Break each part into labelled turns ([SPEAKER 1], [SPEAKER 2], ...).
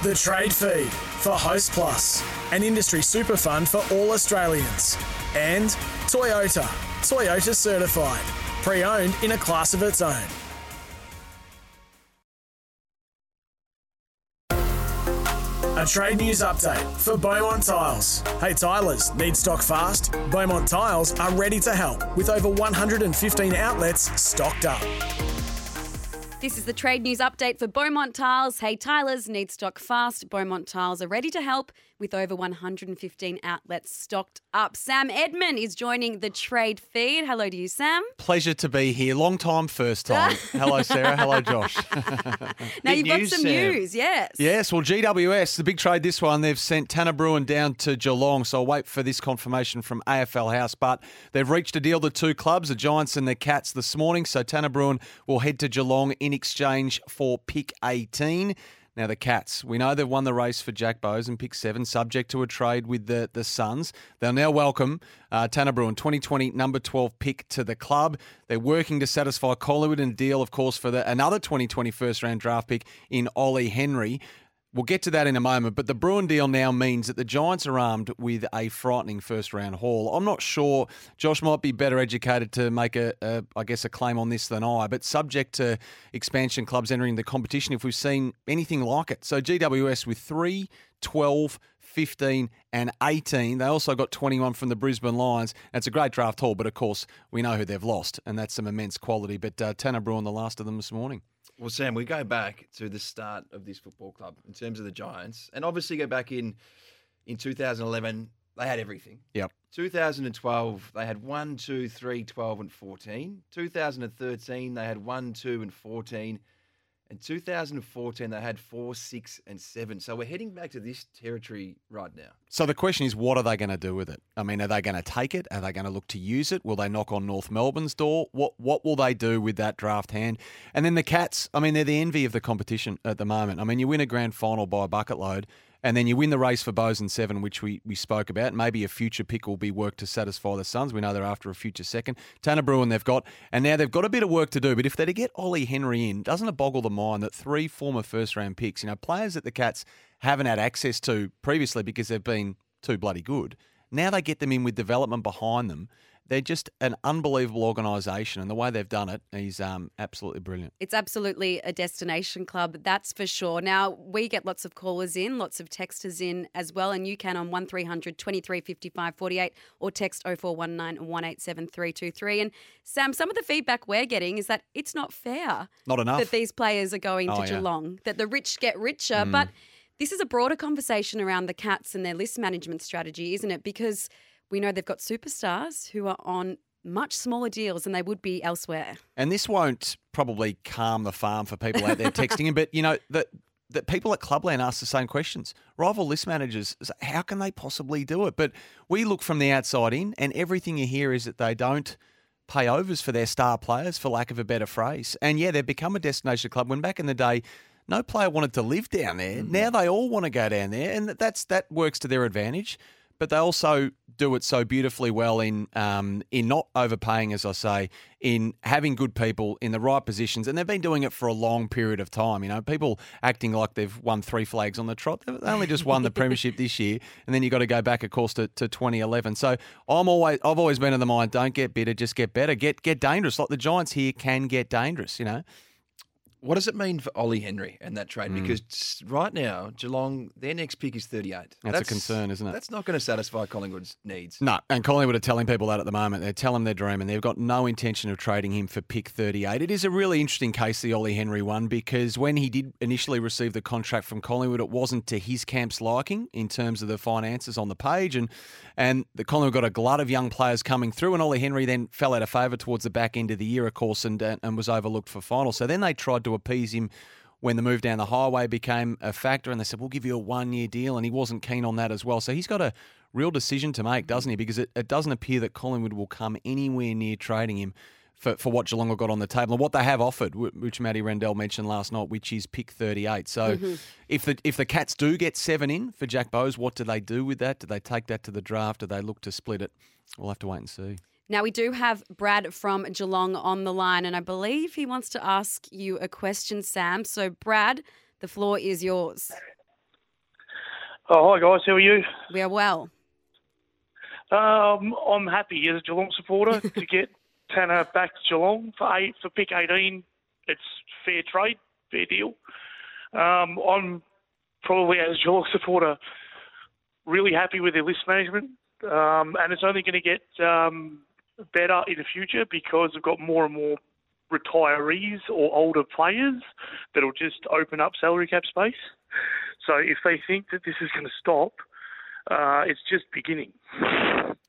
[SPEAKER 1] The Trade Feed for Host Plus, an industry super fund for all Australians. And Toyota, Toyota certified, pre owned in a class of its own. A trade news update for Beaumont Tiles. Hey Tilers, need stock fast? Beaumont Tiles are ready to help with over 115 outlets stocked up.
[SPEAKER 2] This is the trade news update for Beaumont Tiles. Hey, Tilers need stock fast. Beaumont Tiles are ready to help with over 115 outlets stocked up. Sam Edmund is joining the trade feed. Hello to you, Sam.
[SPEAKER 3] Pleasure to be here. Long time, first time. Hello, Sarah. Hello, Josh.
[SPEAKER 2] Now you've got
[SPEAKER 3] news,
[SPEAKER 2] some
[SPEAKER 3] Sam.
[SPEAKER 2] news, yes.
[SPEAKER 3] Yes, well, GWS, the big trade this one, they've sent Tanner Bruhn down to Geelong, so I'll wait for this confirmation from AFL House. But they've reached a deal, the two clubs, the Giants and the Cats, this morning. So Tanner Bruhn will head to Geelong in exchange for pick 18. Now, the Cats, we know they've won the race for Jack Bowes and pick seven, subject to a trade with the, the Suns. They'll now welcome uh, Tanner Bruhn, 2020 number 12 pick to the club. They're working to satisfy Collingwood and deal, of course, for the, another 2020 first round draft pick in Ollie Henry. We'll get to that in a moment, but the Bruhn deal now means that the Giants are armed with a frightening first round haul. I'm not sure Josh might be better educated to make a, a I guess, a claim on this than I, but subject to expansion clubs entering the competition if we've seen anything like it. So GWS with 3, 12, 15 and 18. They also got 21 from the Brisbane Lions. It's a great draft haul, but of course, we know who they've lost, and that's some immense quality. But uh, Tanner Bruhn, the last of them this morning.
[SPEAKER 4] Well, Sam, we go back to the start of this football club in terms of the Giants, and obviously go back in in 2011. They had everything.
[SPEAKER 3] Yep.
[SPEAKER 4] 2012, they had 1, 2, 3, 12, and 14. 2013, they had 1, 2, and 14. And 2014, they had 4, 6, and 7. So we're heading back to this territory right now.
[SPEAKER 3] So the question is, what are they going to do with it? I mean, are they going to take it? Are they going to look to use it? Will they knock on North Melbourne's door? What What will they do with that draft hand? And then the Cats. I mean, they're the envy of the competition at the moment. I mean, you win a grand final by a bucket load, and then you win the race for Bowes and Seven, which we, we spoke about. Maybe a future pick will be worked to satisfy the Suns. We know they're after a future second. Tanner Bruhn they've got, and now they've got a bit of work to do. But if they're to get Ollie Henry in, doesn't it boggle the mind that three former first round picks, you know, players that the Cats haven't had access to previously because they've been too bloody good. Now they get them in with development behind them. They're just an unbelievable organisation, and the way they've done it is um, absolutely brilliant.
[SPEAKER 2] It's absolutely a destination club, that's for sure. Now, we get lots of callers in, lots of texters in as well, and you can on 1300 23 55 48 or text 0419 187 323. And Sam, some of the feedback we're getting is that it's not fair
[SPEAKER 3] Not enough.
[SPEAKER 2] that these players are going
[SPEAKER 3] Oh,
[SPEAKER 2] to
[SPEAKER 3] yeah.
[SPEAKER 2] Geelong, that the rich get richer. But this is a broader conversation around the Cats and their list management strategy, isn't it? Because we know they've got superstars who are on much smaller deals than they would be elsewhere.
[SPEAKER 3] And this won't probably calm the farm for people out there texting in, but you know that that people at Clubland ask the same questions. Rival list managers, how can they possibly do it? But we look from the outside in, and everything you hear is that they don't pay overs for their star players, for lack of a better phrase. And yeah, they've become a destination club. When back in the day. No player wanted to live down there. Mm, now they all want to go down there, and that's that works to their advantage. But they also do it so beautifully well in um, in not overpaying, as I say, in having good people in the right positions, and they've been doing it for a long period of time. You know, people acting like they've won three flags on the trot. They only just won the premiership this year, and then you got to go back, of course, to, to 2011. So I'm always I've always been of the mind: don't get bitter, just get better, get get dangerous. Like the Giants here can get dangerous. You know.
[SPEAKER 4] What does it mean for Ollie Henry and that
[SPEAKER 3] Mm.
[SPEAKER 4] trade? Because right now, Geelong, their next pick is 38.
[SPEAKER 3] That's a concern, isn't it?
[SPEAKER 4] That's not going to satisfy Collingwood's needs.
[SPEAKER 3] No, and Collingwood are telling people that at the moment. They're telling their dream, and they've got no intention of trading him for pick 38. It is a really interesting case, the Ollie Henry one, because when he did initially receive the contract from Collingwood, it wasn't to his camp's liking in terms of the finances on the page, and and the Collingwood got a glut of young players coming through, and Ollie Henry then fell out of favour towards the back end of the year, of course, and and and was overlooked for finals. So then they tried to appease him when the move down the highway became a factor and they said, we'll give you a one year deal. And he wasn't keen on that as well. So he's got a real decision to make, doesn't he? Because it, it doesn't appear that Collingwood will come anywhere near trading him for, for what Geelong got on the table and what they have offered, which Matty Rendell mentioned last night, which is pick 38. So mm-hmm. if the if the Cats do get seven in for Jack Bowes, what do they do with that? Do they take that to the draft? Do they look to split it? We'll have to wait and see.
[SPEAKER 2] Now, we do have Brad from Geelong on the line, and I believe he wants to ask you a question, Sam. So, Brad, the floor is yours.
[SPEAKER 5] Oh, hi guys, how are you?
[SPEAKER 2] We are well.
[SPEAKER 5] Um, I'm happy as a Geelong supporter to get Tanner back to Geelong for eight for pick 18. It's fair trade, fair deal. Um, I'm probably as a Geelong supporter really happy with their list management, um, and it's only going to get um, better in the future because we've got more and more retirees or older players that'll just open up salary cap space. So if they think that this is going to stop, uh, it's just beginning.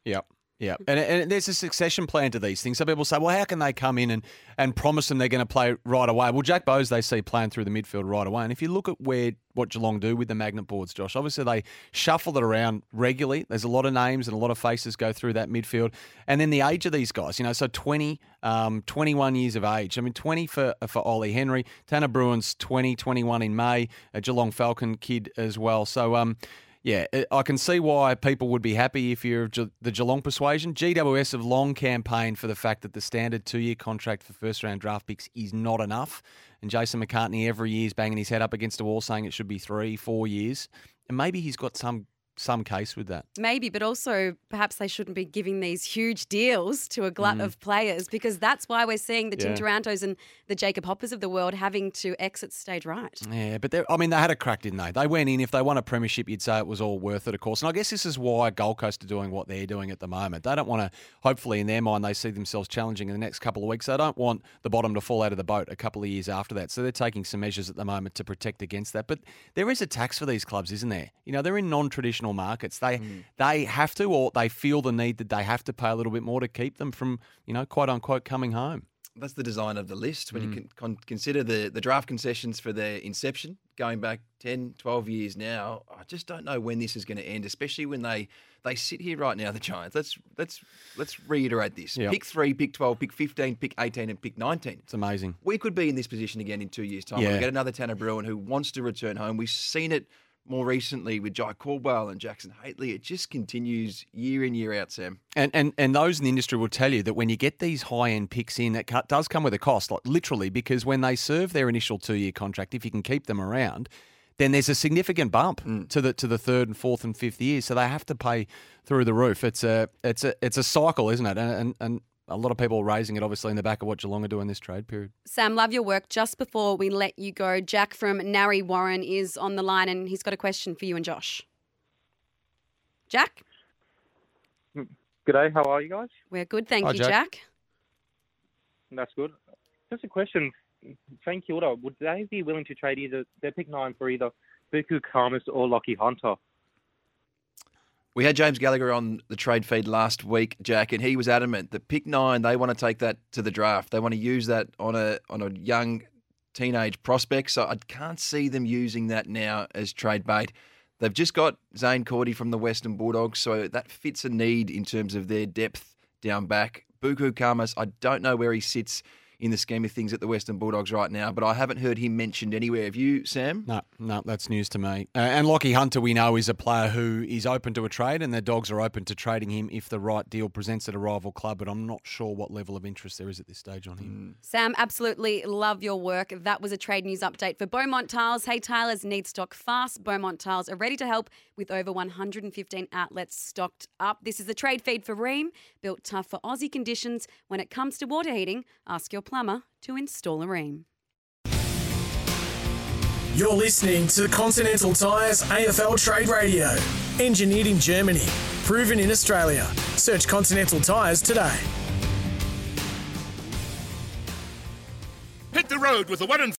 [SPEAKER 3] Yep. Yeah, and, and there's a succession plan to these things. Some people say, well, how can they come in and, and promise them they're going to play right away? Well, Jack Bowes, they see playing through the midfield right away. And if you look at where what Geelong do with the magnet boards, Josh, obviously they shuffle it around regularly. There's a lot of names and a lot of faces go through that midfield. And then the age of these guys, you know, so 20, um, 21 years of age. I mean, 20 for, for Ollie Henry. Tanner Bruhn's, 20, 21 in May. A Geelong Falcon kid as well. So, um, yeah, eh, I can see why people would be happy if you're the Geelong persuasion. GWS have long campaigned for the fact that the standard two year contract for first round draft picks is not enough. And Jason McCartney every year is banging his head up against a wall saying it should be three, four years. And maybe he's got some some case with that.
[SPEAKER 2] Maybe, but also perhaps they shouldn't be giving these huge deals to a glut mm. of players because that's why we're seeing the Tim
[SPEAKER 3] Yeah.
[SPEAKER 2] Tarantos and the Jacob Hoppers of the world having to exit stage right.
[SPEAKER 3] Yeah, but I mean, they had a crack, didn't they? They went in. If they won a premiership, you'd say it was all worth it, of course. And I guess this is why Gold Coast are doing what they're doing at the moment. They don't want to. Hopefully, in their mind, they see themselves challenging in the next couple of weeks. They don't want the bottom to fall out of the boat a couple of years after that. So they're taking some measures at the moment to protect against that. But there is a tax for these clubs, isn't there? You know, they're in markets. They they have to, or they feel the need that they have to pay a little bit more to keep them from, you know, quote unquote, coming home.
[SPEAKER 4] That's the design of the list. When
[SPEAKER 3] Mm.
[SPEAKER 4] you can con- consider the, the draft concessions for their inception, going back 10, 12 years now, I just don't know when this is going to end, especially when they, they sit here right now, the Giants. Let's let's let's reiterate this.
[SPEAKER 3] Yep.
[SPEAKER 4] Pick 3, pick 12, pick 15, pick 18 and pick 19.
[SPEAKER 3] It's amazing.
[SPEAKER 4] We could be in this position again in 2 years time.
[SPEAKER 3] Yeah.
[SPEAKER 4] We get another Tanner Bruhn who wants to return home. We've seen it more recently with Jye Caldwell and Jackson Hately. It just continues year in year out, Sam.
[SPEAKER 3] And, and and those in the industry will tell you that when you get these high end picks in, it cu- does come with a cost, like literally, because when they serve their initial two year contract, if you can keep them around, then there's a significant bump mm. to the to the third and fourth and fifth year. So they have to pay through the roof. It's a it's a it's a cycle, isn't it? And and, and a lot of people are raising it, obviously, in the back of what Geelong are doing this trade period.
[SPEAKER 2] Sam, love your work. Just before we let you go, Jack from Narre Warren is on the line and he's got a question for you and Josh. Jack,
[SPEAKER 6] G'day, how are you guys?
[SPEAKER 2] we're good. Thank
[SPEAKER 3] Hi,
[SPEAKER 2] you,
[SPEAKER 3] Jack.
[SPEAKER 2] Jack.
[SPEAKER 6] That's good. Just a question. St Kilda, would they be willing to trade either their pick nine for either Buku Khamis or Lachie Hunter?
[SPEAKER 4] We had James Gallagher on the trade feed last week, Jack, and he was adamant that pick nine, they want to take that to the draft. They want to use that on a on a young teenage prospect. So I can't see them using that now as trade bait. They've just got Zaine Cordy from the Western Bulldogs, so that fits a need in terms of their depth down back. Buku Khamis, I don't know where he sits in the scheme of things at the Western Bulldogs right now, but I haven't heard him mentioned anywhere. Have you, Sam?
[SPEAKER 3] No, no, that's news to me. Uh, and Lachie Hunter, we know, is a player who is open to a trade, and the Dogs are open to trading him if the right deal presents at a rival club. But I'm not sure what level of interest there is at this stage on him.
[SPEAKER 2] Sam, absolutely love your work. That was a trade news update for Beaumont Tiles. Hey, Tilers need stock fast. Beaumont Tiles are ready to help with over 115 outlets stocked up. This is the trade feed for Rheem, built tough for Aussie conditions. When it comes to water heating, ask your plumber to install a Rheem.
[SPEAKER 1] You're listening to Continental Tires AFL Trade Radio. Engineered in Germany, proven in Australia. Search Continental Tires today.
[SPEAKER 7] Hit the road with the one and